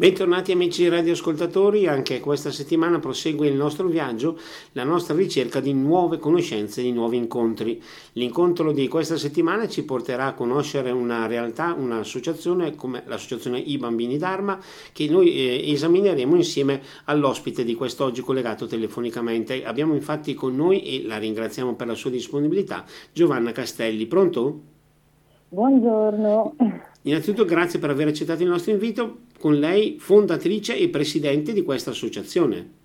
Bentornati amici radioascoltatori, anche questa settimana prosegue il nostro viaggio, la nostra ricerca di nuove conoscenze, di nuovi incontri. L'incontro di questa settimana ci porterà a conoscere una realtà, un'associazione come l'associazione I Bambini Dharma che noi eh, esamineremo insieme all'ospite di quest'oggi collegato telefonicamente. Abbiamo infatti con noi, e la ringraziamo per la sua disponibilità, Giovanna Castelli. Pronto? Buongiorno. Innanzitutto grazie per aver accettato il nostro invito, con lei fondatrice e presidente di questa associazione.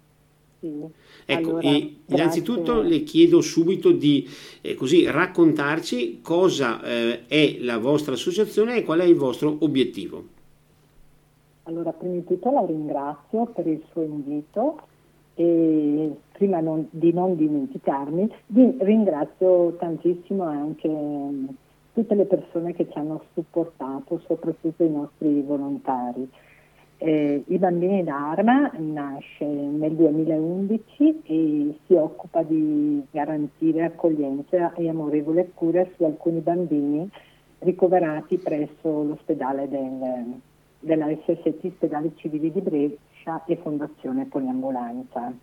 Sì. Ecco, allora, innanzitutto le chiedo subito di eh, così, raccontarci cosa eh, è la vostra associazione e qual è il vostro obiettivo. Allora, prima di tutto la ringrazio per il suo invito e prima non, di non dimenticarmi, ringrazio tantissimo anche tutte le persone che ci hanno supportato, soprattutto i nostri volontari. Eh, I Bambini d'Arma nasce nel 2011 e si occupa di garantire accoglienza e amorevole cura su alcuni bambini ricoverati presso l'ospedale del, della SST Ospedali Civili di Brescia e Fondazione Poliambulanza.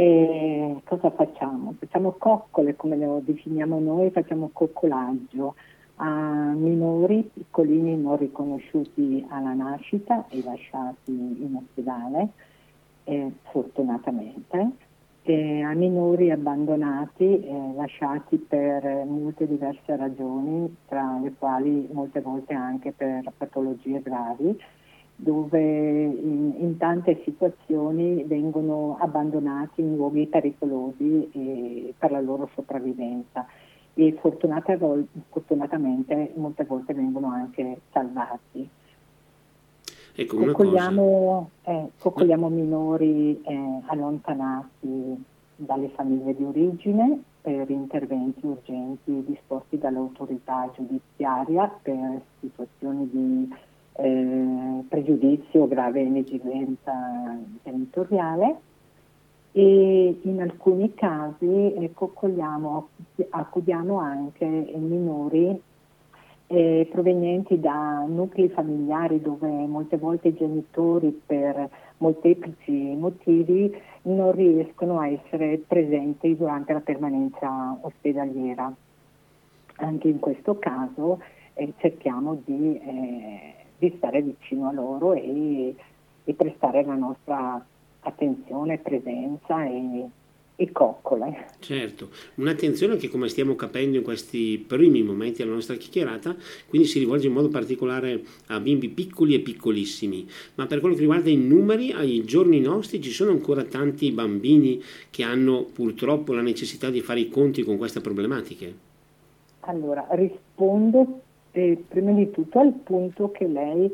E cosa facciamo? Facciamo coccole, come lo definiamo noi, facciamo coccolaggio a minori piccolini non riconosciuti alla nascita e lasciati in ospedale, eh, fortunatamente, e a minori abbandonati, eh, lasciati per molte diverse ragioni, tra le quali molte volte anche per patologie gravi dove in, in, tante situazioni vengono abbandonati in luoghi pericolosi eh, per la loro sopravvivenza e fortunatamente molte volte vengono anche salvati. Ecco, coccoliamo, eh, coccoliamo minori eh, allontanati dalle famiglie di origine per interventi urgenti disposti dall'autorità giudiziaria per situazioni di eh, pregiudizio, grave negligenza territoriale e in alcuni casi ecco, accudiamo anche minori eh, provenienti da nuclei familiari dove molte volte i genitori per molteplici motivi non riescono a essere presenti durante la permanenza ospedaliera. Anche in questo caso eh, cerchiamo di eh, di stare vicino a loro e, e prestare la nostra attenzione, presenza e, e coccole. Certo, un'attenzione che come stiamo capendo in questi primi momenti della nostra chiacchierata, quindi si rivolge in modo particolare a bimbi piccoli e piccolissimi, ma per quello che riguarda i numeri, ai giorni nostri ci sono ancora tanti bambini che hanno purtroppo la necessità di fare i conti con queste problematiche. Allora, rispondo eh, prima di tutto al punto che lei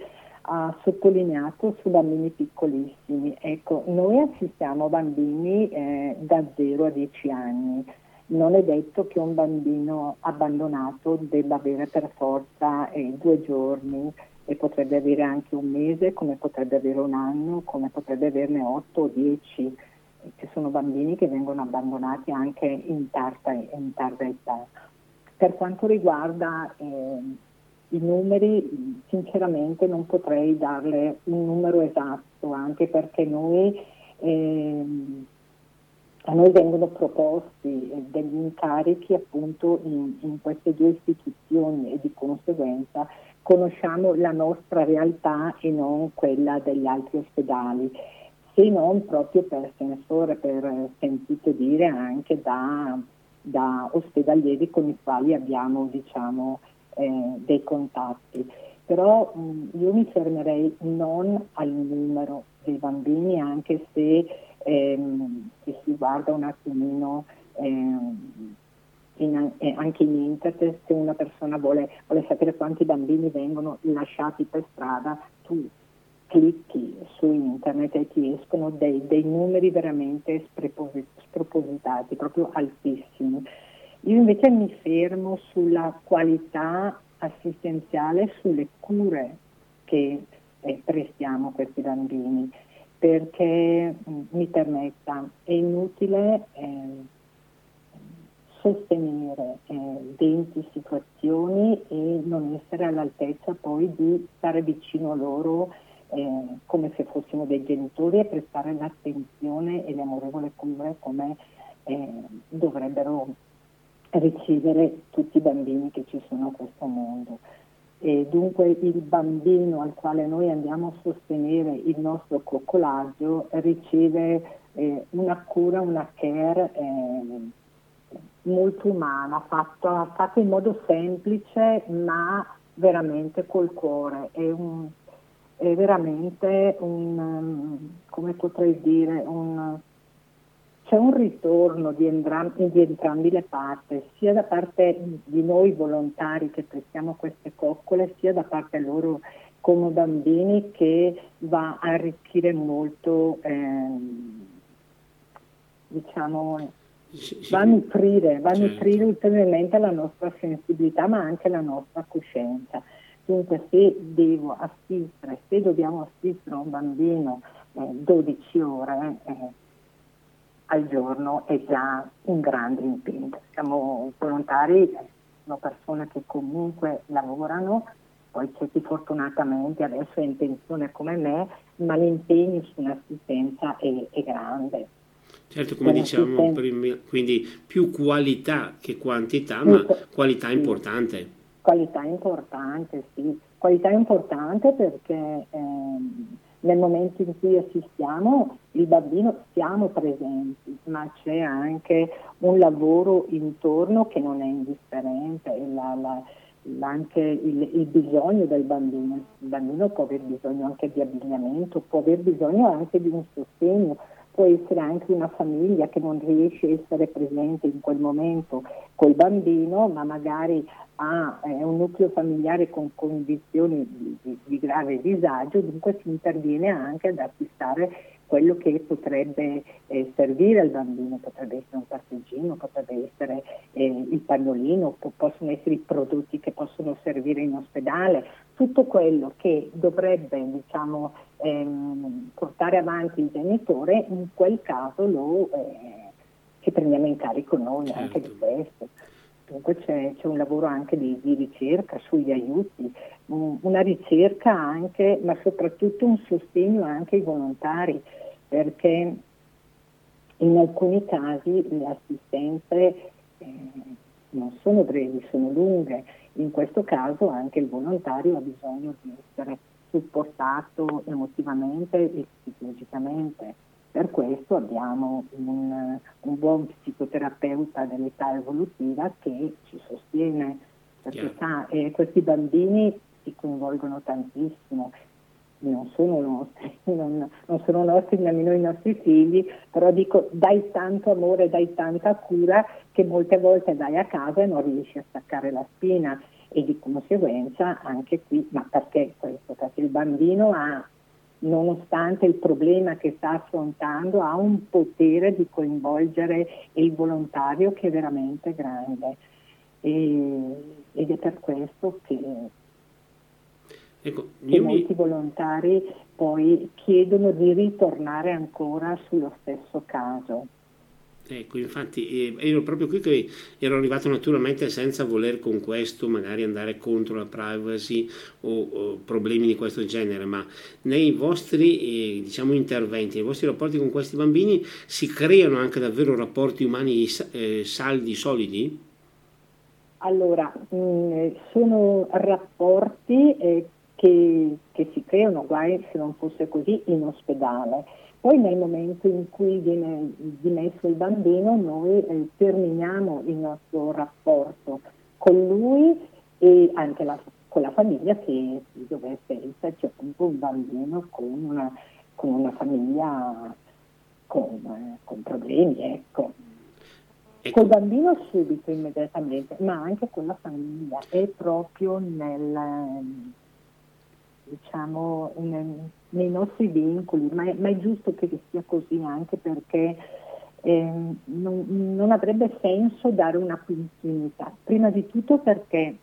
ha sottolineato su bambini piccolissimi. Ecco, noi assistiamo bambini eh, da 0 a 10 anni. Non è detto che un bambino abbandonato debba avere per forza eh, due giorni e potrebbe avere anche un mese, come potrebbe avere un anno, come potrebbe averne 8 o 10. Ci sono bambini che vengono abbandonati anche in tarda, in tarda età. Per quanto riguarda eh, i numeri, sinceramente non potrei darle un numero esatto, anche perché noi, eh, a noi vengono proposti eh, degli incarichi appunto in, in queste due istituzioni e di conseguenza conosciamo la nostra realtà e non quella degli altri ospedali. Se non proprio per sensore, per sentito dire anche da da ospedalieri con i quali abbiamo diciamo, eh, dei contatti. Però mh, io mi fermerei non al numero dei bambini, anche se, ehm, se si guarda un attimino ehm, in, eh, anche in internet, se una persona vuole, vuole sapere quanti bambini vengono lasciati per strada, tu clicchi su internet e ti escono dei, dei numeri veramente spropositati, proprio altissimi. Io invece mi fermo sulla qualità assistenziale, sulle cure che eh, prestiamo a questi bambini, perché mm, mi permetta, è inutile eh, sostenere eh, 20 situazioni e non essere all'altezza poi di stare vicino a loro eh, come se fossimo dei genitori e prestare l'attenzione e le amorevole cure come eh, dovrebbero ricevere tutti i bambini che ci sono a questo mondo. E dunque il bambino al quale noi andiamo a sostenere il nostro coccolaggio riceve eh, una cura, una care eh, molto umana, fatta, fatta, in modo semplice ma veramente col cuore. È, un, è veramente un, come potrei dire, un, c'è un ritorno di, entrambi, di entrambi le parti, sia da parte di noi volontari che prestiamo queste coccole, sia da parte loro come bambini che va a arricchire molto, eh, diciamo, va a nutrire, va a nutrire ulteriormente la nostra sensibilità ma anche la nostra coscienza. Dunque se devo assistere, se dobbiamo assistere a un bambino eh, 12 ore, eh, al giorno è già un grande impegno. Siamo volontari, sono persone che comunque lavorano, poi c'è chi fortunatamente adesso è in pensione come me, ma l'impegno su un'assistenza è, è grande. Certo, come diciamo prima, quindi più qualità che quantità, ma qualità importante. Qualità importante, sì. Qualità importante perché ehm, nel momento in cui assistiamo il bambino siamo presenti, ma c'è anche un lavoro intorno che non è indifferente, la, la, anche il, il, bisogno del bambino. Il bambino può aver bisogno anche di abbigliamento, può aver bisogno anche di un sostegno, può essere anche una famiglia che non riesce a essere presente in quel momento col bambino, ma magari ha eh, un nucleo familiare con condizioni di, di, di, grave disagio, dunque si interviene anche ad acquistare quello che potrebbe eh, servire al bambino, potrebbe essere un passeggino, potrebbe essere eh, il pannolino, po- possono essere i prodotti che possono servire in ospedale, tutto quello che dovrebbe diciamo, ehm, portare avanti il genitore, in quel caso lo eh, ci prendiamo in carico noi certo. anche di questo. Dunque c'è, c'è, un lavoro anche di, di ricerca sugli aiuti, una ricerca anche, ma soprattutto un sostegno anche ai volontari, perché in alcuni casi le assistenze eh, non sono brevi, sono lunghe. In questo caso anche il volontario ha bisogno di essere supportato emotivamente e psicologicamente per questo abbiamo un, un buon psicoterapeuta dell'età evolutiva che ci sostiene, perché sa, eh, questi bambini si coinvolgono tantissimo, non sono nostri, non, non, sono nostri nemmeno i nostri figli, però dico dai tanto amore, dai tanta cura che molte volte dai a casa e non riesci a staccare la spina. E di conseguenza anche qui, ma perché questo? Perché il bambino ha nonostante il problema che sta affrontando, ha un potere di coinvolgere il volontario che è veramente grande. E, ed è per questo che, ecco, che molti mi... volontari poi chiedono di ritornare ancora sullo stesso caso. Ecco, infatti ero proprio qui che ero arrivato naturalmente senza voler con questo magari andare contro la privacy o, o problemi di questo genere, ma nei vostri eh, diciamo, interventi, nei vostri rapporti con questi bambini si creano anche davvero rapporti umani eh, saldi, solidi? Allora, mh, mm, sono rapporti eh, che, che si creano, guai se non fosse così, in ospedale poi nel momento in cui viene dimesso il bambino noi eh, terminiamo il nostro rapporto con lui e anche la, con la famiglia che dovesse esserci appunto un bambino con una, con una famiglia con, eh, con problemi. Ecco. Ecco. Col bambino subito, immediatamente, ma anche con la famiglia, è proprio nel, diciamo, nel, nei nostri vincoli, ma è, ma è, giusto che sia così anche perché eh, non, non, avrebbe senso dare una continuità. Prima di tutto perché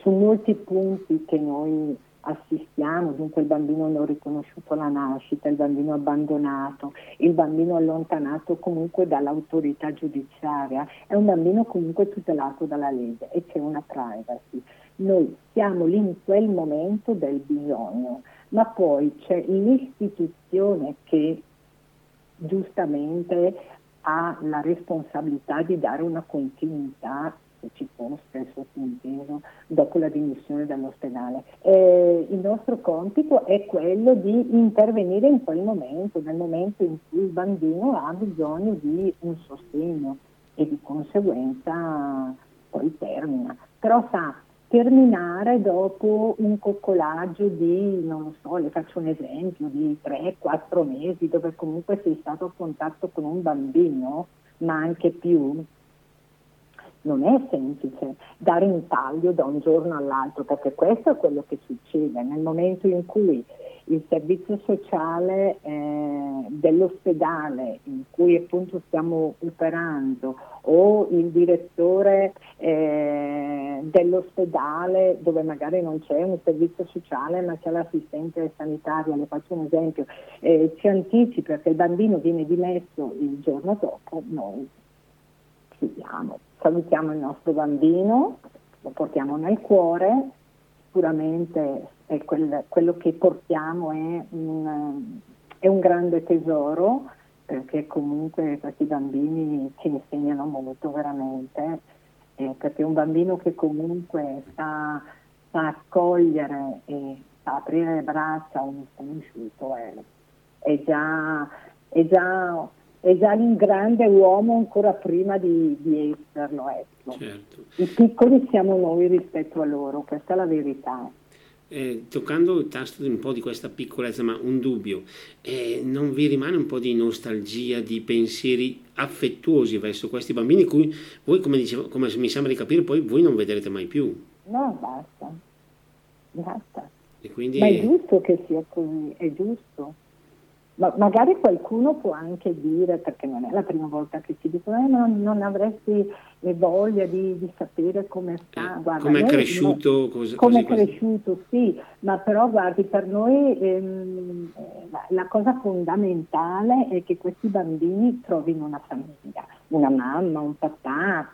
su molti punti che noi assistiamo, dunque il bambino non riconosciuto alla nascita, il bambino abbandonato, il bambino allontanato comunque dall'autorità giudiziaria, è un bambino comunque tutelato dalla legge e c'è una privacy. Noi siamo lì in quel momento del bisogno, ma poi c'è l'istituzione che giustamente ha la responsabilità di dare una continuità se ci fosse sottinteso dopo la dimissione dall'ospedale. Eh, il nostro compito è quello di intervenire in quel momento, nel momento in cui il bambino ha bisogno di un sostegno e di conseguenza poi termina. Però sa, terminare dopo un coccolaggio di, non lo so, le faccio un esempio, di 3-4 mesi dove comunque sei stato a contatto con un bambino, ma anche più, non è semplice dare un taglio da un giorno all'altro, perché questo è quello che succede. Nel momento in cui il servizio sociale eh, dell'ospedale in cui appunto stiamo operando o il direttore eh, dell'ospedale dove magari non c'è un servizio sociale ma c'è l'assistente sanitaria, le faccio un esempio, eh, ci anticipi perché il bambino viene dimesso il giorno dopo, noi chiudiamo salutiamo il nostro bambino, lo portiamo nel cuore, sicuramente è quel, quello che portiamo è un, è un grande tesoro perché comunque questi bambini ci insegnano molto veramente, eh, perché un bambino che comunque sa, sa accogliere e sa aprire le braccia a un sconosciuto è, è, già, è già è già un grande uomo ancora prima di, di esserlo. Ecco. Certo. I piccoli siamo noi rispetto a loro, questa è la verità. Eh, toccando il tasto un po' di questa piccolezza, ma un dubbio, eh, non vi rimane un po' di nostalgia, di pensieri affettuosi verso questi bambini, cui voi, come, dicevo, come mi sembra di capire, poi voi non vedrete mai più? No, basta, basta. Quindi... Ma è giusto che sia così, è giusto. Ma magari qualcuno può anche dire, perché non è la prima volta che ci dicono, eh, non, non avresti voglia di, di, sapere come sta. Eh, come è cresciuto? Cos- come è cresciuto, sì, ma però guardi, per noi ehm, la, la cosa fondamentale è che questi bambini trovino una famiglia, una mamma, un papà,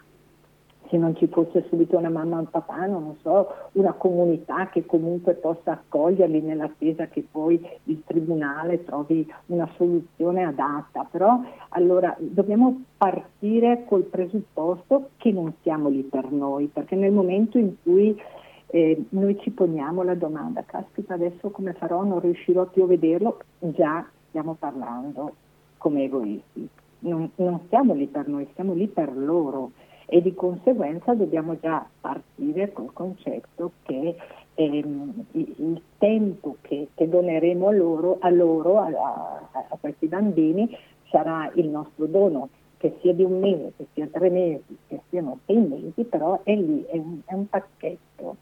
se non ci fosse subito una mamma o un papà, non so, una comunità che comunque possa accoglierli nell'attesa che poi il tribunale trovi una soluzione adatta. Però allora dobbiamo partire col presupposto che non siamo lì per noi, perché nel momento in cui eh, noi ci poniamo la domanda, caspita adesso come farò, non riuscirò più a vederlo, già stiamo parlando come egoisti. Non, non siamo lì per noi, siamo lì per loro e di conseguenza dobbiamo già partire col concetto che ehm, il tempo che, che doneremo a loro, a, loro a, a, a, questi bambini, sarà il nostro dono, che sia di un mese, che sia tre mesi, che siano sei mesi, però è lì, è un, è un pacchetto,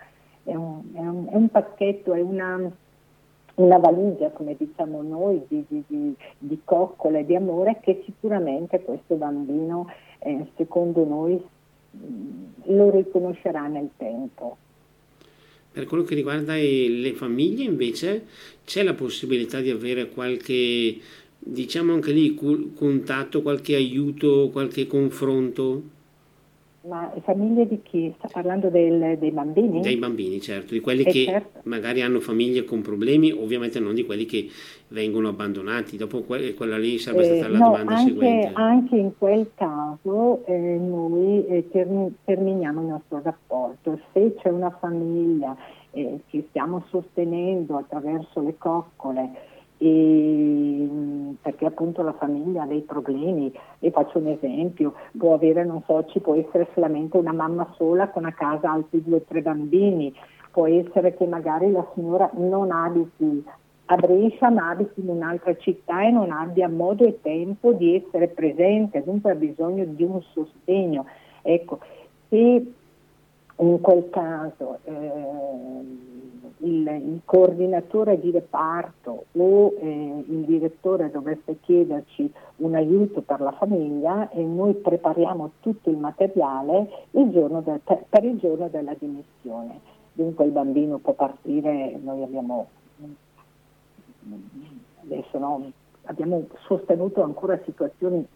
è un, è un, è un pacchetto, è una, una valigia, come diciamo noi, di, di, di, di coccole di amore che sicuramente questo bambino, eh, secondo noi, lo riconoscerà nel tempo. Per quello che riguarda le famiglie invece c'è la possibilità di avere qualche, diciamo anche lì, contatto, qualche aiuto, qualche confronto? Ma famiglie di chi? Sta parlando del, dei bambini? Dei bambini, certo, di quelli e eh, che certo. magari hanno famiglie con problemi, ovviamente non di quelli che vengono abbandonati. Dopo quella lì sarebbe eh, stata la no, domanda anche, seguente. Anche in quel caso eh, noi eh, termi, terminiamo il nostro rapporto. Se c'è una famiglia eh, che stiamo sostenendo attraverso le coccole, e, perché appunto la famiglia ha dei problemi. E faccio un esempio, può avere, non so, ci può essere solamente una mamma sola con a casa altri due o tre bambini, può essere che magari la signora non abiti a Brescia ma abiti in un'altra città e non abbia modo e tempo di essere presente, dunque ha bisogno di un sostegno. Ecco, se in quel caso eh, il, il, coordinatore di reparto o eh, il direttore dovesse chiederci un aiuto per la famiglia e noi prepariamo tutto il materiale il de, per, per, il giorno della dimissione. dunque il bambino può partire, noi abbiamo, adesso no, abbiamo sostenuto ancora situazioni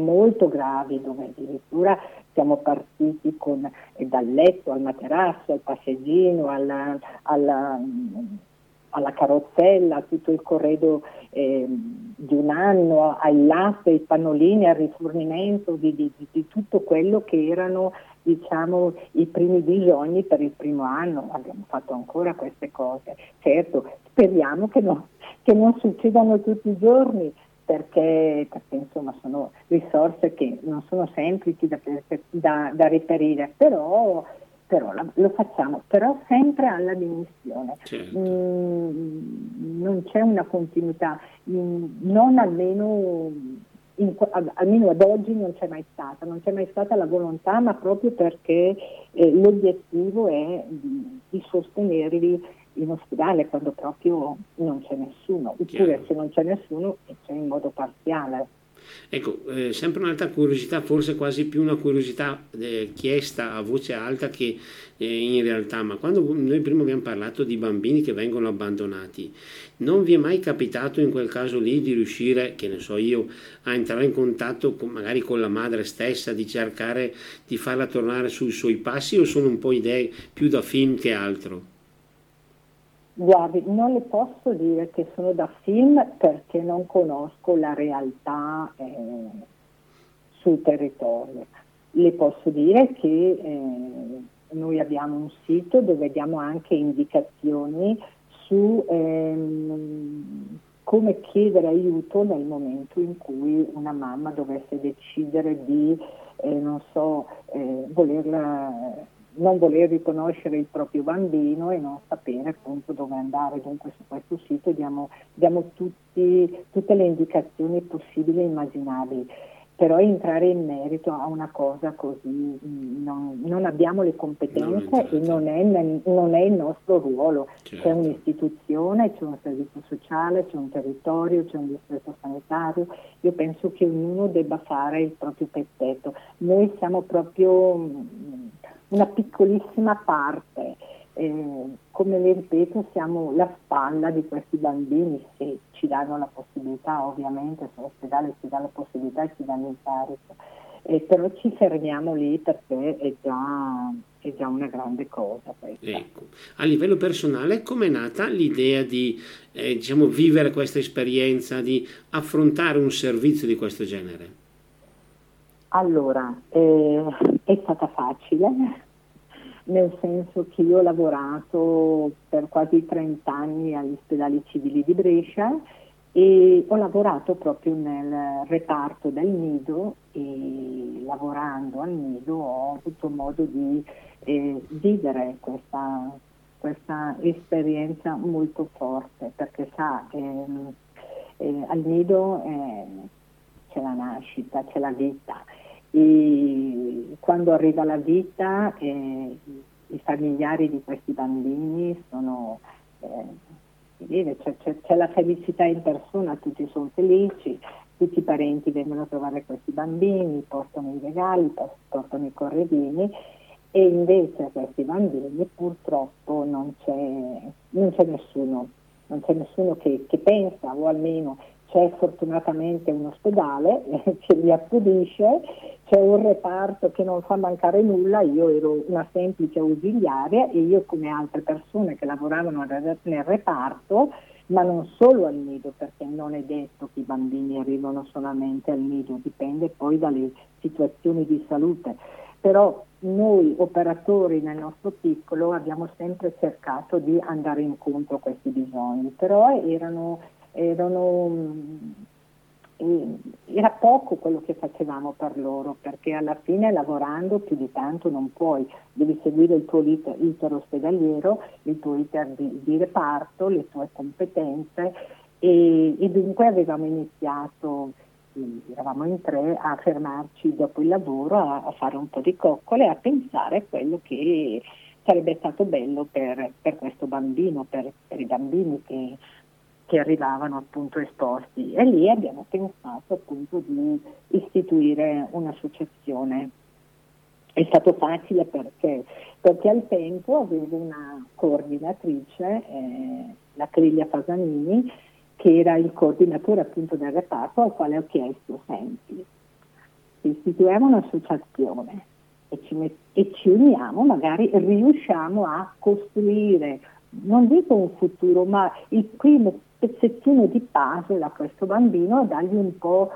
molto gravi dove addirittura siamo partiti con, eh, dal letto al materasso, al passeggino, alla, alla, alla carrozzella, tutto il corredo eh, di un anno, al latte, ai pannolini, al rifornimento di, di, di, tutto quello che erano diciamo, i primi bisogni per il primo anno. Abbiamo fatto ancora queste cose. Certo, speriamo che, no, che non succedano tutti i giorni, perché, perché insomma, sono risorse che non sono semplici da, da, da reperire, però, però la, lo facciamo, però sempre alla dimissione. Certo. Mm, non c'è una continuità, mm, non almeno, in, almeno ad oggi non c'è mai stata, non c'è mai stata la volontà, ma proprio perché eh, l'obiettivo è di, di sostenerli in ospedale quando proprio non c'è nessuno, oppure Chiaro. se non c'è nessuno c'è in modo parziale. Ecco, eh, sempre un'altra curiosità, forse quasi più una curiosità eh, chiesta a voce alta che eh, in realtà, ma quando noi prima abbiamo parlato di bambini che vengono abbandonati, non vi è mai capitato in quel caso lì di riuscire, che ne so io, a entrare in contatto con, magari con la madre stessa, di cercare di farla tornare sui suoi passi o sono un po' idee più da film che altro? Guardi, non le posso dire che sono da film perché non conosco la realtà eh, sul territorio. Le posso dire che eh, noi abbiamo un sito dove diamo anche indicazioni su ehm, come chiedere aiuto nel momento in cui una mamma dovesse decidere di, eh, non so, eh, volerla non voler riconoscere il proprio bambino e non sapere appunto dove andare. Dunque su questo sito diamo, diamo tutti, tutte le indicazioni possibili e immaginabili. Però entrare in merito a una cosa così mm, non, non abbiamo le competenze e non è, non è, il nostro ruolo. Certo. C'è un'istituzione, c'è un servizio sociale, c'è un territorio, c'è un distretto sanitario. Io penso che ognuno debba fare il proprio pezzetto. Noi siamo proprio mm, una piccolissima parte. Eh, come le ripeto, siamo la spalla di questi bambini se ci danno la possibilità, ovviamente se l'ospedale ci dà la possibilità e ci danno il carico. Eh, però ci fermiamo lì perché è già, è già una grande cosa. Ecco. A livello personale, com'è nata l'idea di eh, diciamo, vivere questa esperienza, di affrontare un servizio di questo genere? Allora, eh, è stata facile, nel senso che io ho lavorato per quasi 30 anni agli ospedali civili di Brescia e ho lavorato proprio nel reparto del nido e lavorando al nido ho avuto modo di eh, vivere questa, questa, esperienza molto forte perché sa, ehm, eh, al nido eh, c'è la nascita, c'è la vita e quando arriva la vita eh, i familiari di questi bambini sono, eh, c'è, c'è, c'è, la felicità in persona, tutti sono felici, tutti i parenti vengono a trovare questi bambini, portano i regali, portano i corredini e invece a questi bambini purtroppo non c'è, non c'è nessuno, non c'è nessuno che, che pensa o almeno c'è fortunatamente un ospedale che li accudisce, c'è un reparto che non fa mancare nulla, io ero una semplice ausiliaria e io come altre persone che lavoravano nel reparto, ma non solo al nido, perché non è detto che i bambini arrivano solamente al nido, dipende poi dalle situazioni di salute. Però noi operatori nel nostro piccolo abbiamo sempre cercato di andare incontro a questi bisogni, però erano erano, mm, era poco quello che facevamo per loro, perché alla fine lavorando più di tanto non puoi, devi seguire il tuo iter, iter ospedaliero, il tuo iter di, di, reparto, le tue competenze e, e dunque avevamo iniziato eravamo in tre a fermarci dopo il lavoro a, a, fare un po' di coccole, a pensare a quello che sarebbe stato bello per, per questo bambino, per, per, i bambini che che arrivavano appunto esposti e lì abbiamo pensato appunto di istituire un'associazione è stato facile perché? Perché al tempo avevo una coordinatrice, eh, la Criglia Fasanini, che era il coordinatore appunto del reparto al quale ho chiesto, senti, istituiamo un'associazione e ci, met- e ci uniamo, magari riusciamo a costruire, non dico un futuro, ma il primo pezzettino di puzzle a questo bambino, dargli un po'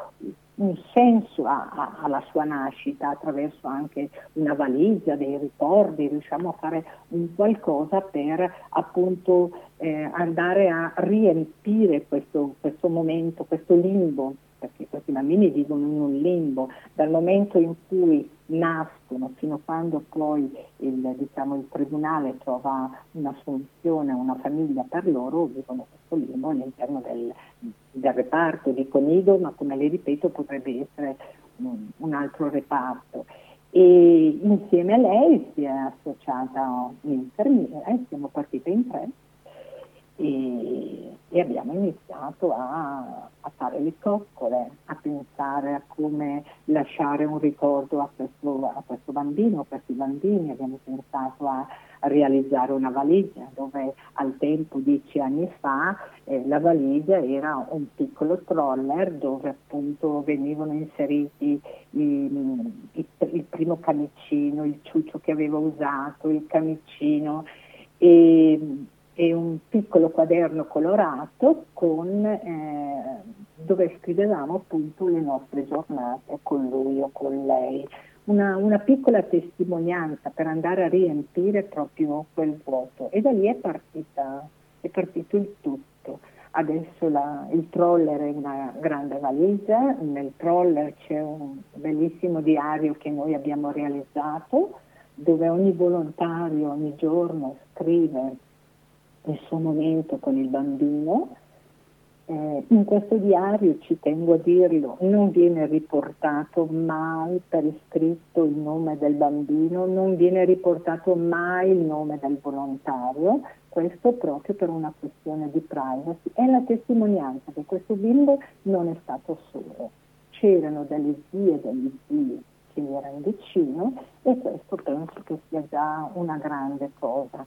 un senso a, a, alla sua nascita attraverso anche una valigia, dei ricordi, riusciamo a fare un qualcosa per appunto eh, andare a riempire questo, questo momento, questo limbo perché questi bambini vivono in un limbo, dal momento in cui nascono fino a quando poi il, diciamo, il tribunale trova una soluzione, una famiglia per loro, vivono questo limbo all'interno del, del reparto di Conido, ma come le ripeto potrebbe essere un, un altro reparto. E insieme a lei si è associata un'infermiera siamo partite in tre. E, e abbiamo iniziato a, a, fare le coccole, a pensare a come lasciare un ricordo a questo, a questo bambino, a questi bambini, abbiamo pensato a, realizzare una valigia dove al tempo, dieci anni fa, eh, la valigia era un piccolo troller dove appunto venivano inseriti i, i, il primo camicino, il ciuccio che aveva usato, il camicino e e un piccolo quaderno colorato con, eh, dove scrivevamo appunto le nostre giornate con lui o con lei. Una, una, piccola testimonianza per andare a riempire proprio quel vuoto e da lì è, partita, è partito il tutto. Adesso la, il troller è una grande valigia, nel troller c'è un bellissimo diario che noi abbiamo realizzato dove ogni volontario ogni giorno scrive il suo momento con il bambino. Eh, in questo diario, ci tengo a dirlo, non viene riportato mai per iscritto il nome del bambino, non viene riportato mai il nome del volontario, questo proprio per una questione di privacy. È la testimonianza che questo bimbo non è stato solo. C'erano delle zie e degli zii che erano vicino e questo penso che sia già una grande cosa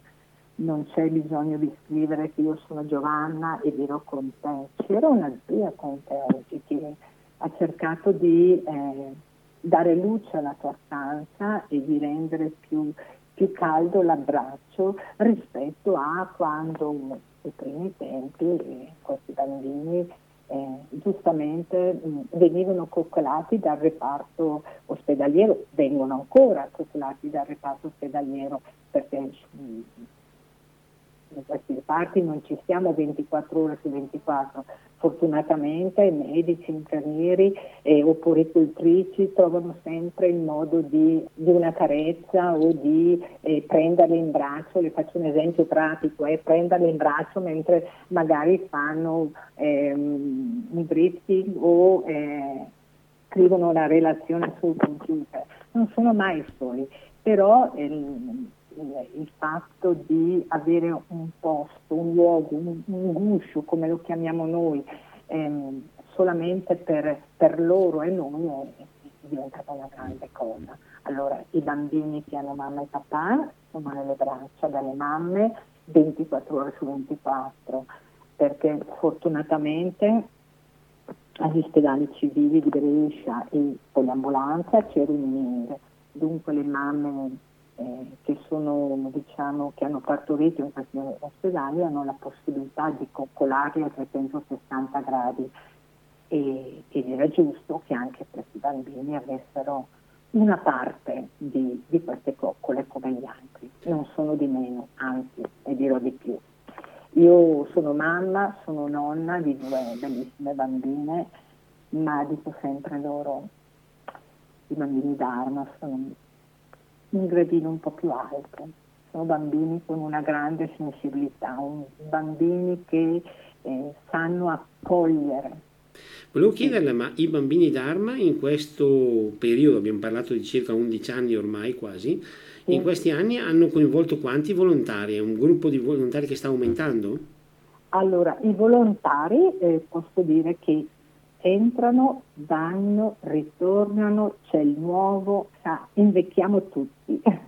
non c'è bisogno di scrivere che io sono Giovanna e dirò con te. C'era una zia con te oggi che ha cercato di eh, dare luce alla tua stanza e di rendere più, più caldo l'abbraccio rispetto a quando ai primi tempi questi bambini eh, giustamente mh, venivano coccolati dal reparto ospedaliero, vengono ancora coccolati dal reparto ospedaliero perché mh, in questi reparti non ci siamo 24 ore su 24. Fortunatamente medici, infermieri e opporicultrici trovano sempre il modo di, di una carezza o di eh, prenderle in braccio, le faccio un esempio pratico, eh, prenderle in braccio mentre magari fanno ehm, un briefing o eh, scrivono una relazione sul computer. Non sono mai soli, però ehm, il fatto di avere un posto, un luogo, un, un guscio, come lo chiamiamo noi, ehm, solamente per, per, loro e noi è, è diventata una grande cosa. Allora, i bambini che hanno mamma e papà sono nelle braccia delle mamme 24 ore su 24, perché fortunatamente agli ospedali civili di Brescia e poliambulanza c'è Running, dunque le mamme eh, che, sono, diciamo, che hanno partorito in questi ospedali hanno la possibilità di coccolarli a 360 gradi e, ed era giusto che anche questi bambini avessero una parte di, di, queste coccole come gli altri, non sono di meno, anzi, e dirò di più. Io sono mamma, sono nonna di due bellissime bambine, ma dico sempre loro, i bambini d'arma sono un gradino un po' più alto. Sono bambini con una grande sensibilità, bambini che eh, sanno accogliere. Volevo chiederle, ma i bambini d'arma in questo periodo, abbiamo parlato di circa 11 anni ormai quasi, sì. in questi anni hanno coinvolto quanti volontari? È un gruppo di volontari che sta aumentando? Allora, i volontari, eh, posso dire che entrano, vanno, ritornano, c'è il nuovo, sa, invecchiamo tutti.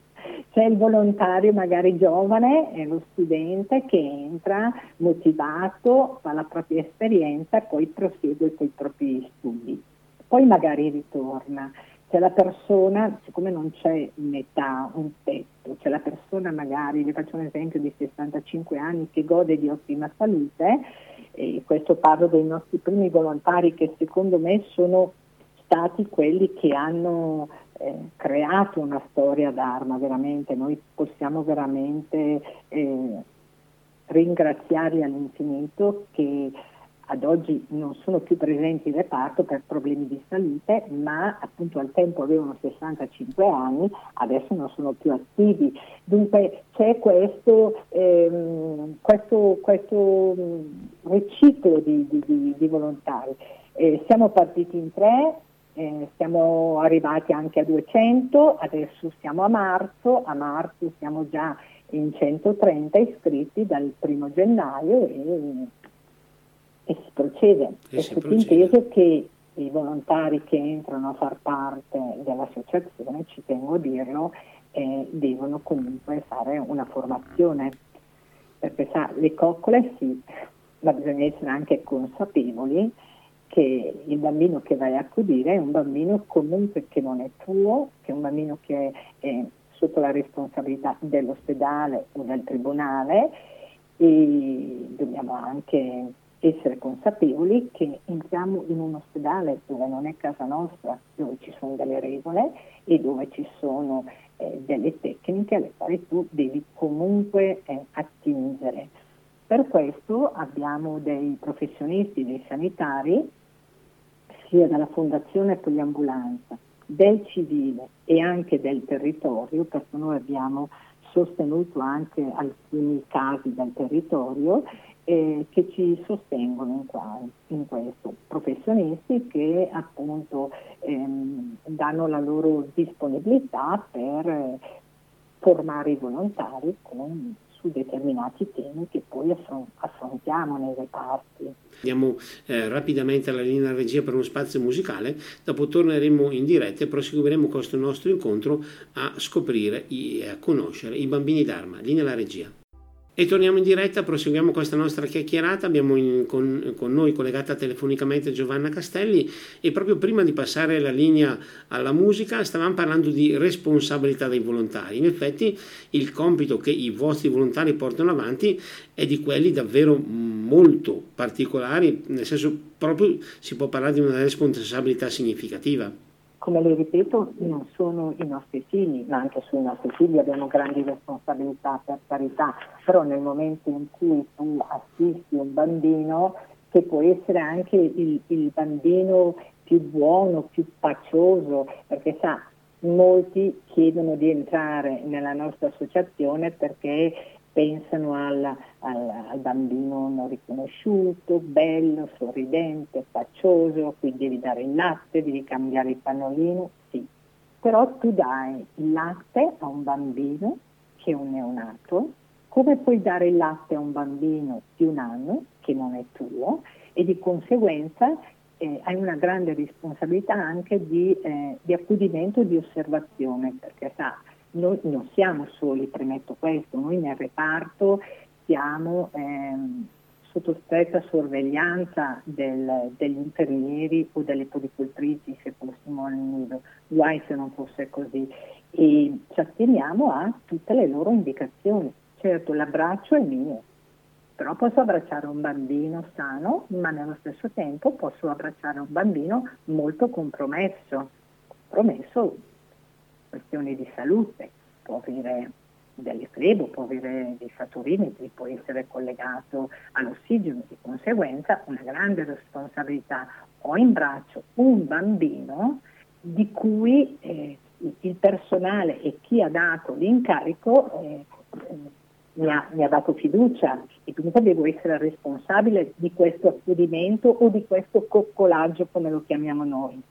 C'è il volontario magari giovane, è lo studente che entra motivato, fa la propria esperienza poi prosegue con i propri studi. Poi magari ritorna. C'è la persona, siccome non c'è un'età, un tetto, c'è la persona magari, vi faccio un esempio di 65 anni che gode di ottima salute, e questo parlo dei nostri primi volontari che secondo me sono stati quelli che hanno eh, creato una storia d'arma, veramente, noi possiamo veramente eh, ringraziarli all'infinito che ad oggi non sono più presenti in reparto per problemi di salute, ma appunto al tempo avevano 65 anni, adesso non sono più attivi. Dunque c'è questo, ehm, questo, questo mm, riciclo di, di, di, volontari. Eh, siamo partiti in tre, eh, siamo arrivati anche a 200, adesso siamo a marzo, a marzo siamo già in 130 iscritti dal primo gennaio e, e si procede. E è sottinteso che i volontari che entrano a far parte dell'associazione, ci tengo a dirlo, eh, devono comunque fare una formazione, perché sa, le coccole sì, ma bisogna essere anche consapevoli che il bambino che vai a accudire è un bambino comunque che non è tuo, che è un bambino che è sotto la responsabilità dell'ospedale o del tribunale. E dobbiamo anche essere consapevoli che entriamo in un ospedale dove non è casa nostra, dove ci sono delle regole e dove ci sono eh, delle tecniche alle quali tu devi comunque eh, attingere. Per questo abbiamo dei professionisti, dei sanitari sia dalla Fondazione Poliambulanza, del civile e anche del territorio, perché noi abbiamo sostenuto anche alcuni casi del territorio eh, che ci sostengono in, qua, in, questo, professionisti che appunto ehm, danno la loro disponibilità per formare i volontari con su determinati temi che poi affrontiamo nei reparti. Andiamo eh, rapidamente alla linea regia per uno spazio musicale, dopo torneremo in diretta e proseguiremo questo nostro incontro a scoprire e a conoscere i bambini d'arma. Linea alla regia. E torniamo in diretta, proseguiamo questa nostra chiacchierata, abbiamo in, con, con, noi collegata telefonicamente Giovanna Castelli. E proprio prima di passare la linea alla musica stavamo parlando di responsabilità dei volontari. In effetti il compito che i vostri volontari portano avanti è di quelli davvero molto particolari, nel senso proprio si può parlare di una responsabilità significativa come le ripeto, non sono i nostri figli, ma anche sui nostri figli abbiamo grandi responsabilità per carità, però nel momento in cui tu assisti un bambino, che può essere anche il, il bambino più buono, più pacioso, perché sa, molti chiedono di entrare nella nostra associazione perché pensano al, al, al, bambino non riconosciuto, bello, sorridente, faccioso, qui devi dare il latte, devi cambiare il pannolino, sì. Però tu dai il latte a un bambino che è un neonato, come puoi dare il latte a un bambino di un anno che non è tuo e di conseguenza eh, hai una grande responsabilità anche di, eh, di accudimento e di osservazione, perché sa, noi non siamo soli, premetto questo, noi nel reparto siamo ehm, sotto stretta sorveglianza del, degli infermieri o delle podicultrici se fossimo al nido, guai se non fosse così, e ci atteniamo a tutte le loro indicazioni. Certo, l'abbraccio è mio, però posso abbracciare un bambino sano, ma nello stesso tempo posso abbracciare un bambino molto compromesso, compromesso questioni di salute, può avere delle flebo, può avere dei saturimetri, può essere collegato all'ossigeno, di conseguenza una grande responsabilità. Ho in braccio un bambino di cui eh, il personale e chi ha dato l'incarico eh, mi, ha, mi, ha, dato fiducia e quindi devo essere responsabile di questo accudimento o di questo coccolaggio come lo chiamiamo noi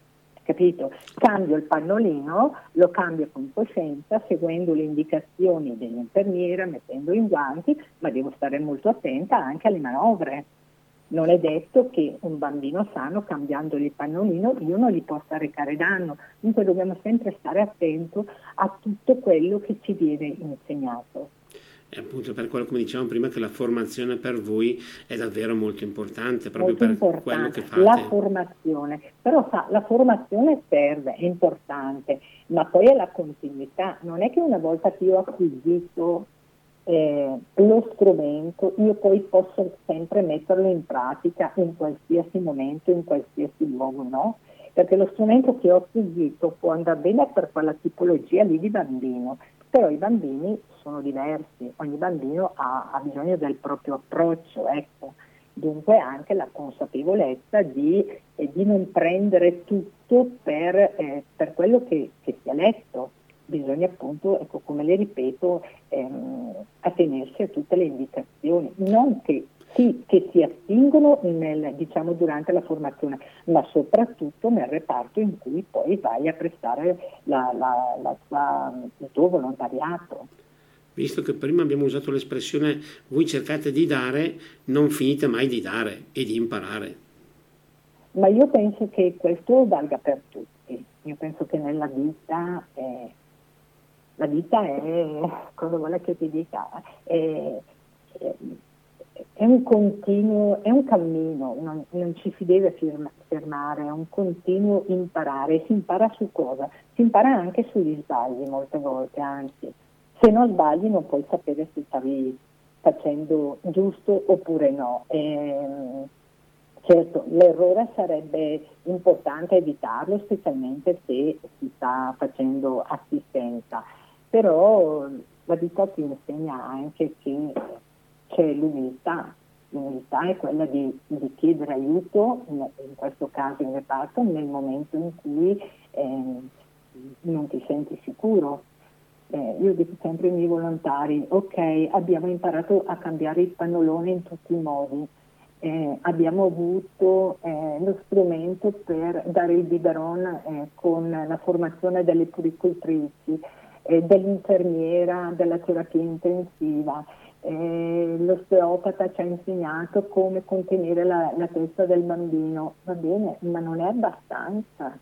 capito? Cambio il pannolino, lo cambio con coscienza, seguendo le indicazioni dell'infermiera, mettendo in guanti, ma devo stare molto attenta anche alle manovre. Non è detto che un bambino sano, cambiandogli il pannolino, io non gli possa recare danno. Dunque dobbiamo sempre stare attento a tutto quello che ci viene insegnato. E appunto per quello come dicevamo prima che la formazione per voi è davvero molto importante, proprio molto per importante. quello che fate. La formazione, però sa, la formazione serve, è importante, ma poi è la continuità. Non è che una volta che io ho acquisito eh, lo strumento, io poi posso sempre metterlo in pratica in qualsiasi momento, in qualsiasi luogo, no? Perché lo strumento che ho acquisito può andare bene per quella tipologia lì di bambino, però i bambini sono diversi, ogni bambino ha, ha bisogno del proprio approccio, ecco. Dunque anche la consapevolezza di, eh, di non prendere tutto per, eh, per quello che, che si è letto, bisogna appunto, ecco, come le ripeto, ehm, attenersi a tutte le indicazioni, non che, sì, che si attingono nel, diciamo, durante la formazione, ma soprattutto nel reparto in cui poi vai a prestare la, la, la tua, il tuo volontariato. Visto che prima abbiamo usato l'espressione voi cercate di dare, non finite mai di dare e di imparare. Ma io penso che questo valga per tutti. Io penso che nella vita eh, la vita è, cosa vuole che ti dica, è, è un continuo, è un cammino, non, non ci si deve firma, fermare, è un continuo imparare. Si impara su cosa? Si impara anche sugli sbagli molte volte, anzi, se non sbagli non puoi sapere se stavi facendo giusto oppure no. E, ehm, certo, l'errore sarebbe importante evitarlo, specialmente se si sta facendo assistenza però la vita ti insegna anche che c'è l'umiltà, l'umiltà è quella di, di chiedere aiuto, in, in, questo caso in reparto, nel momento in cui eh, non ti senti sicuro. Eh, io dico sempre ai miei volontari, ok, abbiamo imparato a cambiare il pannolone in tutti i modi, eh, abbiamo avuto eh, lo strumento per dare il biberon eh, con la formazione delle puricoltrici, eh, dell'infermiera, della terapia intensiva. Eh, l'osteopata ci ha insegnato come contenere la, la testa del bambino, va bene, ma non è abbastanza.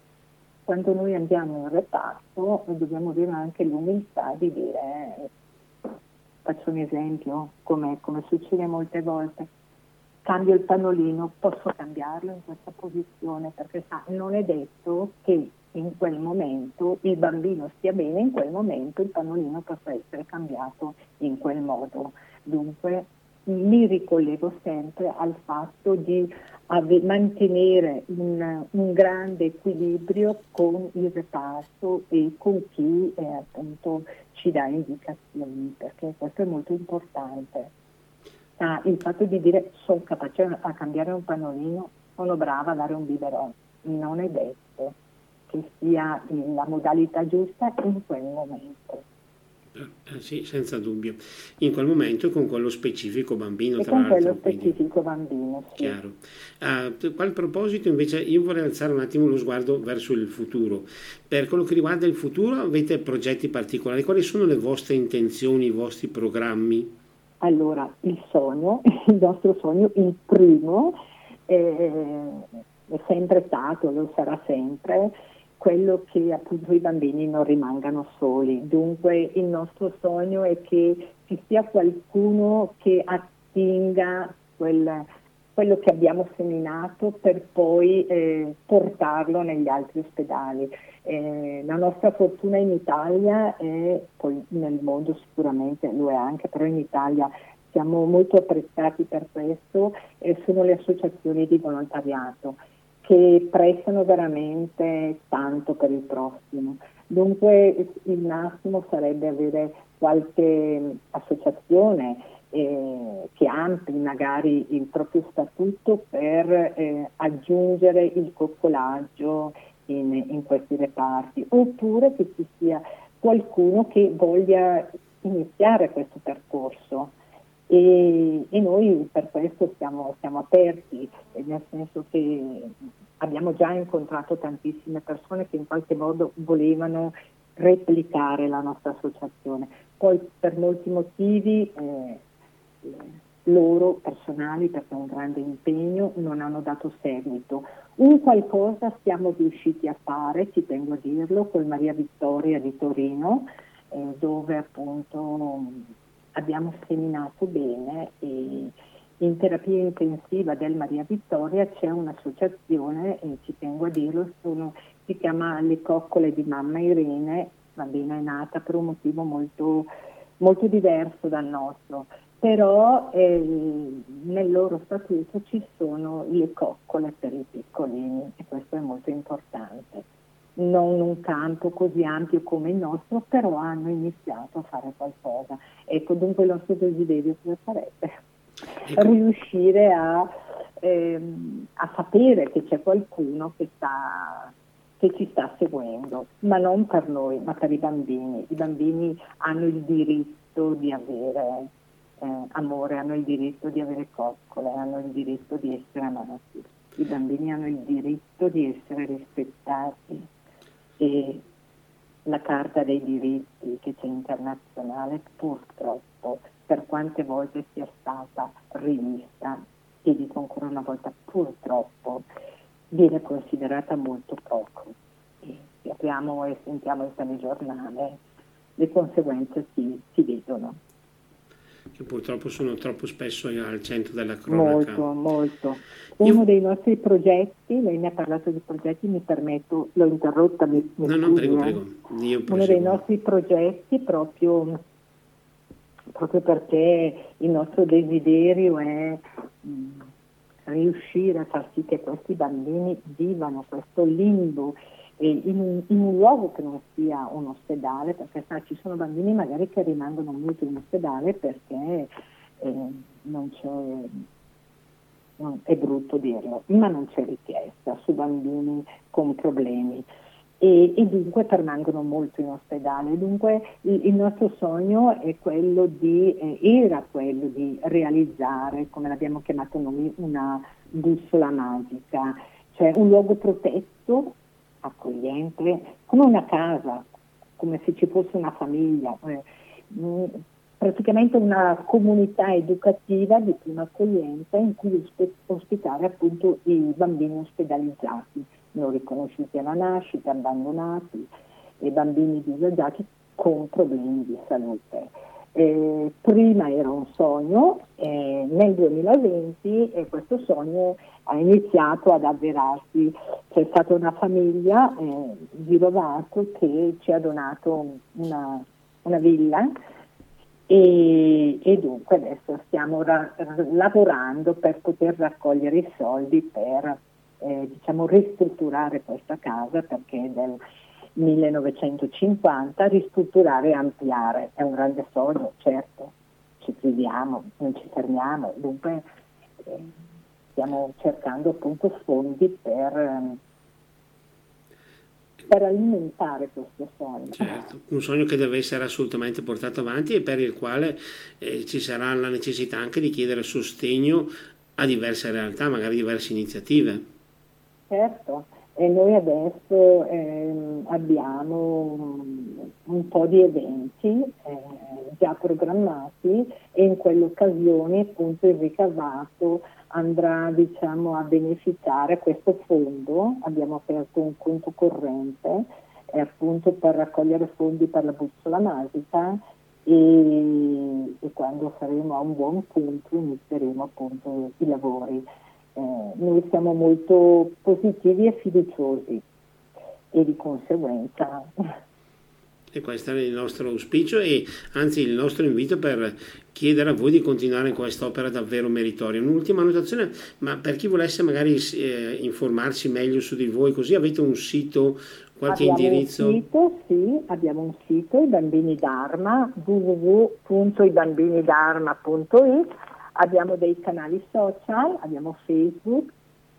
Quando noi andiamo in reparto dobbiamo avere anche l'umiltà di dire, faccio un esempio, come, come succede molte volte, cambio il pannolino, posso cambiarlo in questa posizione perché sa, non è detto che in quel momento il bambino stia bene, in quel momento il pannolino possa essere cambiato in quel modo. Dunque mi ricollego sempre al fatto di ave- mantenere un, un, grande equilibrio con il reparto e con chi eh, appunto ci dà indicazioni, perché questo è molto importante. Ah, il fatto di dire sono capace a cambiare un pannolino, sono brava a dare un biberon, non è detto che sia la modalità giusta in quel momento. Eh, sì, senza dubbio. In quel momento con quello specifico bambino, e tra con l'altro. quello specifico bambino, sì. Chiaro. A qual proposito invece io vorrei alzare un attimo lo sguardo verso il futuro. Per quello che riguarda il futuro avete progetti particolari? Quali sono le vostre intenzioni, i vostri programmi? Allora, il sogno, il nostro sogno, il primo, eh, è sempre stato, lo sarà sempre, quello che appunto i bambini non rimangano soli. Dunque il nostro sogno è che ci sia qualcuno che attinga quel, quello che abbiamo seminato per poi eh, portarlo negli altri ospedali. Eh, la nostra fortuna in Italia e poi nel mondo sicuramente lo è anche, però in Italia siamo molto apprezzati per questo, eh, sono le associazioni di volontariato che prestano veramente tanto per il prossimo. Dunque il massimo sarebbe avere qualche associazione eh, che ampli magari il proprio statuto per eh, aggiungere il coccolaggio in, in, questi reparti, oppure che ci sia qualcuno che voglia iniziare questo percorso. E, e, noi per questo siamo, siamo, aperti, nel senso che abbiamo già incontrato tantissime persone che in qualche modo volevano replicare la nostra associazione. Poi per molti motivi eh, loro personali perché è un grande impegno, non hanno dato seguito. Un qualcosa siamo riusciti a fare, ci tengo a dirlo, col Maria Vittoria di Torino, eh, dove appunto abbiamo seminato bene e in terapia intensiva del Maria Vittoria c'è un'associazione, e ci tengo a dirlo, sono, si chiama Le coccole di mamma Irene, la bambina è nata per un motivo molto, molto diverso dal nostro, però eh, nel loro statuto ci sono le coccole per i piccolini e questo è molto importante. Non un campo così ampio come il nostro, però hanno iniziato a fare qualcosa. Ecco, dunque il nostro desiderio cosa sarebbe? Ecco. Riuscire a, ehm, a sapere che c'è qualcuno che sta che ci sta seguendo, ma non per noi, ma per i bambini. I bambini hanno il diritto di avere eh, amore, hanno il diritto di avere coccole, hanno il diritto di essere amati. I bambini hanno il diritto di essere rispettati e la Carta dei diritti che c'è internazionale purtroppo per quante volte sia stata rivista e dico ancora una volta purtroppo viene considerata molto poco. E apriamo e sentiamo il telegiornale, le conseguenze si, si vedono. Che purtroppo sono troppo spesso al centro della cronaca. Molto, molto. Uno Io... dei nostri progetti, lei mi ha parlato di progetti, mi permetto, l'ho interrotta. Mi, mi no, no, prego, prego. Io Uno dei nostri progetti proprio proprio perché il nostro desiderio è mh, riuscire a far sì che questi bambini vivano questo limbo in un, in, un, luogo che non sia un ospedale, perché sa, ci sono bambini magari che rimangono molto in ospedale perché eh, non c'è, non, è brutto dirlo, ma non c'è richiesta su bambini con problemi. E, e, dunque permangono molto in ospedale. Dunque il, il nostro sogno quello di, eh, era quello di realizzare, come l'abbiamo chiamato noi, una bussola magica, cioè un luogo protetto, accogliente, come una casa, come se ci fosse una famiglia, eh, mm, praticamente una comunità educativa di prima accoglienza in cui ospitare appunto i bambini ospedalizzati, non riconosciuti alla nascita, abbandonati e bambini disagiati con problemi di salute. Eh, prima era un sogno, eh, nel 2020 eh, questo sogno ha iniziato ad avverarsi. C'è stata una famiglia eh, di Rovato che ci ha donato una, una villa e, e, dunque adesso stiamo ra- lavorando per poter raccogliere i soldi per eh, diciamo, ristrutturare questa casa perché del 1950 ristrutturare e ampliare. È un grande sogno, certo, ci chiudiamo, non ci fermiamo, dunque eh, stiamo cercando appunto fondi per, ehm, per alimentare questo sogno. Certo, un sogno che deve essere assolutamente portato avanti e per il quale eh, ci sarà la necessità anche di chiedere sostegno a diverse realtà, magari diverse iniziative. Certo, e noi adesso eh, abbiamo un po' di eventi eh, già programmati e in quell'occasione appunto il ricavato andrà diciamo, a beneficiare questo fondo, abbiamo aperto un conto corrente eh, appunto per raccogliere fondi per la bussola magica e, e quando saremo a un buon punto inizieremo appunto i lavori. Eh, noi siamo molto positivi e fiduciosi e di conseguenza e questo è il nostro auspicio e anzi il nostro invito per chiedere a voi di continuare in quest'opera davvero meritoria. Un'ultima annotazione, ma per chi volesse magari eh, informarsi meglio su di voi, così avete un sito, qualche abbiamo indirizzo? Un sito, sì, abbiamo un sito, i bambini Dharma, www.ibambinidharma.it Abbiamo dei canali social, abbiamo Facebook,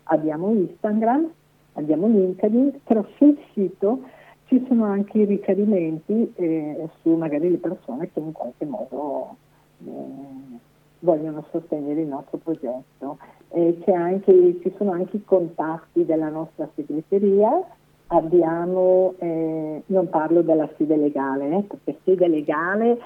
abbiamo Instagram, abbiamo LinkedIn, però sul sito ci sono anche i riferimenti eh, su magari le persone che in qualche modo eh, vogliono sostenere il nostro progetto. Eh, anche, ci sono anche i contatti della nostra segreteria abbiamo, eh, non parlo della sede legale, eh, perché sede legale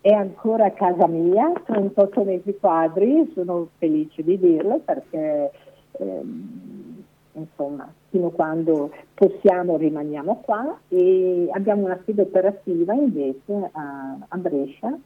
è ancora a casa mia, 38 metri quadri, sono felice di dirlo perché ehm, insomma fino a quando possiamo rimaniamo qua e abbiamo una sede operativa invece a, a Brescia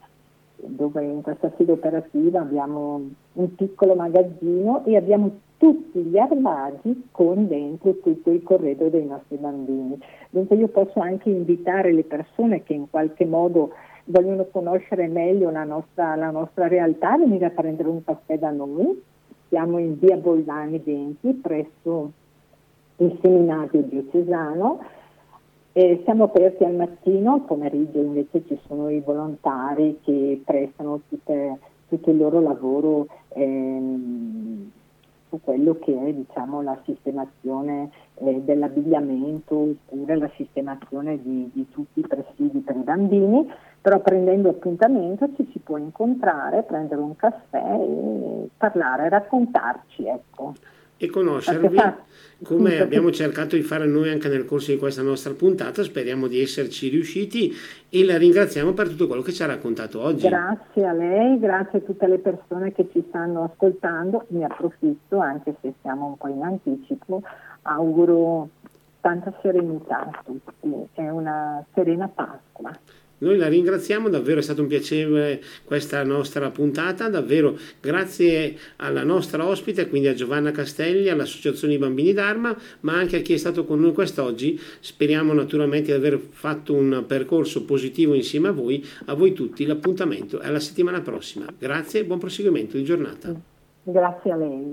dove in questa sede operativa abbiamo un piccolo magazzino e abbiamo tutti gli armadi con dentro tutto il corredo dei nostri bambini. Dunque io posso anche invitare le persone che in qualche modo vogliono conoscere meglio la nostra, la nostra realtà venire a prendere un caffè da noi. Siamo in via Boldani 20 presso il seminario diocesano. Eh, siamo aperti al mattino, al pomeriggio invece ci sono i volontari che prestano tutte, tutto il loro lavoro ehm, su quello che è diciamo, la sistemazione eh, dell'abbigliamento oppure la sistemazione di, di, tutti i presidi per i bambini, però prendendo appuntamento ci si può incontrare, prendere un caffè e parlare, raccontarci. Ecco e conoscervi come abbiamo cercato di fare noi anche nel corso di questa nostra puntata. Speriamo di esserci riusciti e la ringraziamo per tutto quello che ci ha raccontato oggi. Grazie a lei, grazie a tutte le persone che ci stanno ascoltando. Mi approfitto, anche se siamo un po' in anticipo, auguro tanta serenità a tutti e una serena Pasqua. Noi la ringraziamo, davvero è stato un piacere questa nostra puntata, davvero grazie alla nostra ospite, quindi a Giovanna Castelli, all'Associazione Bambini d'Arma, ma anche a chi è stato con noi quest'oggi. Speriamo naturalmente di aver fatto un percorso positivo insieme a voi, a voi tutti. L'appuntamento è la settimana prossima. Grazie e buon proseguimento di giornata. Grazie a lei.